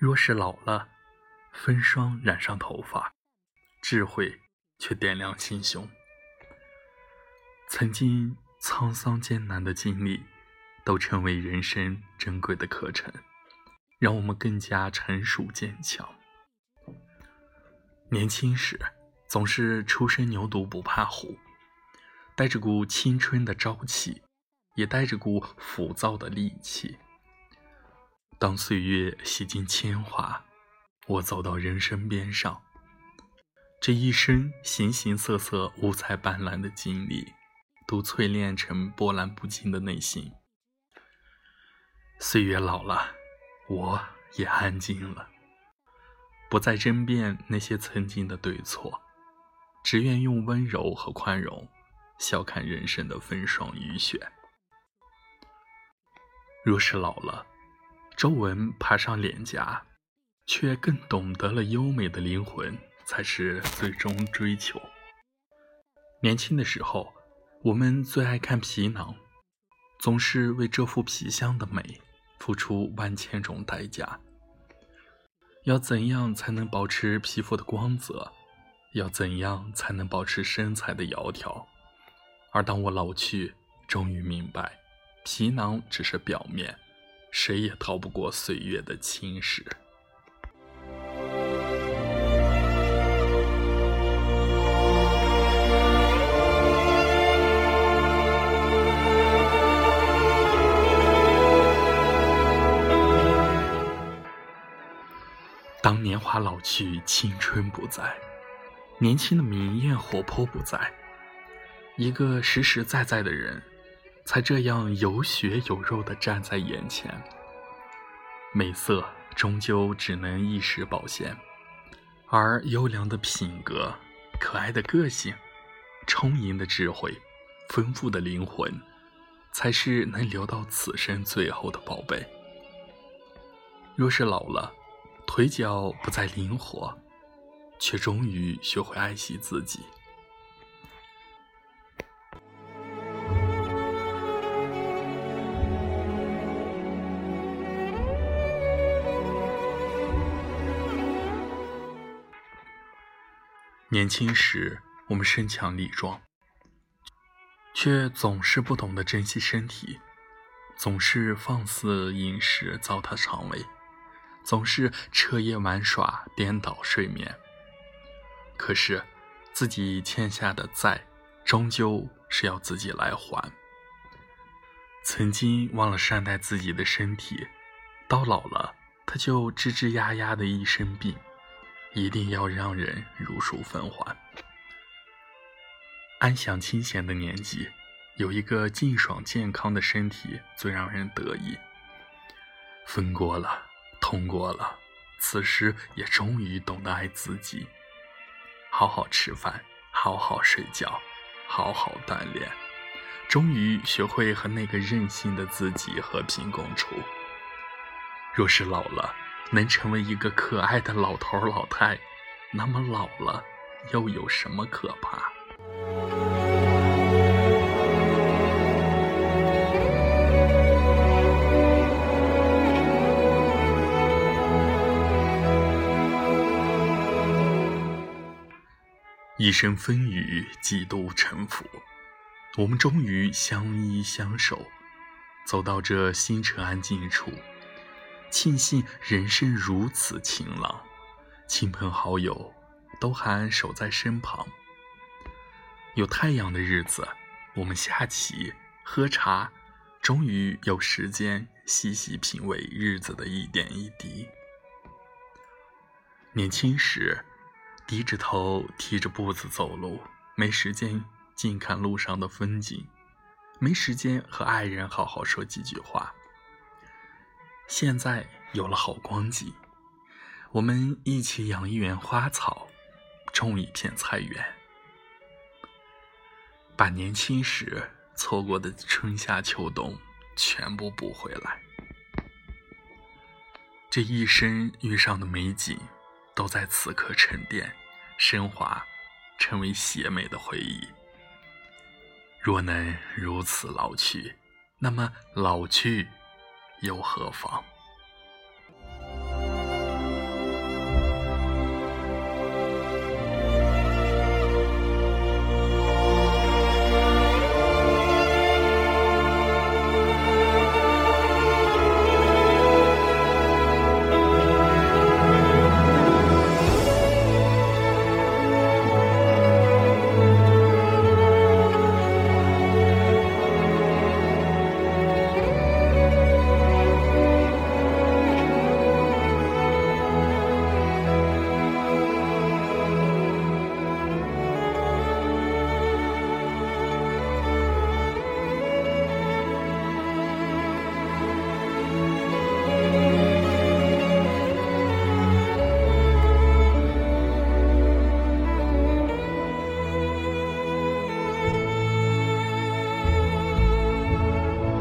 若是老了，风霜染上头发，智慧却点亮心胸。曾经沧桑艰难的经历，都成为人生珍贵的课程，让我们更加成熟坚强。年轻时总是初生牛犊不怕虎，带着股青春的朝气，也带着股浮躁的戾气。当岁月洗尽铅华，我走到人生边上，这一生形形色色、五彩斑斓的经历。都淬炼成波澜不惊的内心。岁月老了，我也安静了，不再争辩那些曾经的对错，只愿用温柔和宽容笑看人生的风霜雨雪。若是老了，皱纹爬上脸颊，却更懂得了优美的灵魂才是最终追求。年轻的时候。我们最爱看皮囊，总是为这副皮箱的美付出万千种代价。要怎样才能保持皮肤的光泽？要怎样才能保持身材的窈窕？而当我老去，终于明白，皮囊只是表面，谁也逃不过岁月的侵蚀。当年华老去，青春不在，年轻的明艳活泼不在，一个实实在在的人，才这样有血有肉的站在眼前。美色终究只能一时保鲜，而优良的品格、可爱的个性、充盈的智慧、丰富的灵魂，才是能留到此生最后的宝贝。若是老了，腿脚不再灵活，却终于学会爱惜自己。年轻时，我们身强力壮，却总是不懂得珍惜身体，总是放肆饮食，糟蹋肠胃。总是彻夜玩耍，颠倒睡眠。可是，自己欠下的债，终究是要自己来还。曾经忘了善待自己的身体，到老了，他就吱吱呀呀的一身病，一定要让人如数奉还。安享清闲的年纪，有一个静爽健康的身体，最让人得意。分过了。通过了，此时也终于懂得爱自己，好好吃饭，好好睡觉，好好锻炼，终于学会和那个任性的自己和平共处。若是老了，能成为一个可爱的老头老太，那么老了又有什么可怕？一生风雨，几度沉浮，我们终于相依相守，走到这星辰安静处，庆幸人生如此晴朗，亲朋好友都还守在身旁。有太阳的日子，我们下棋、喝茶，终于有时间细细品味日子的一点一滴。年轻时。低着头，提着步子走路，没时间静看路上的风景，没时间和爱人好好说几句话。现在有了好光景，我们一起养一园花草，种一片菜园，把年轻时错过的春夏秋冬全部补回来。这一生遇上的美景。都在此刻沉淀、升华，成为写美的回忆。若能如此老去，那么老去又何妨？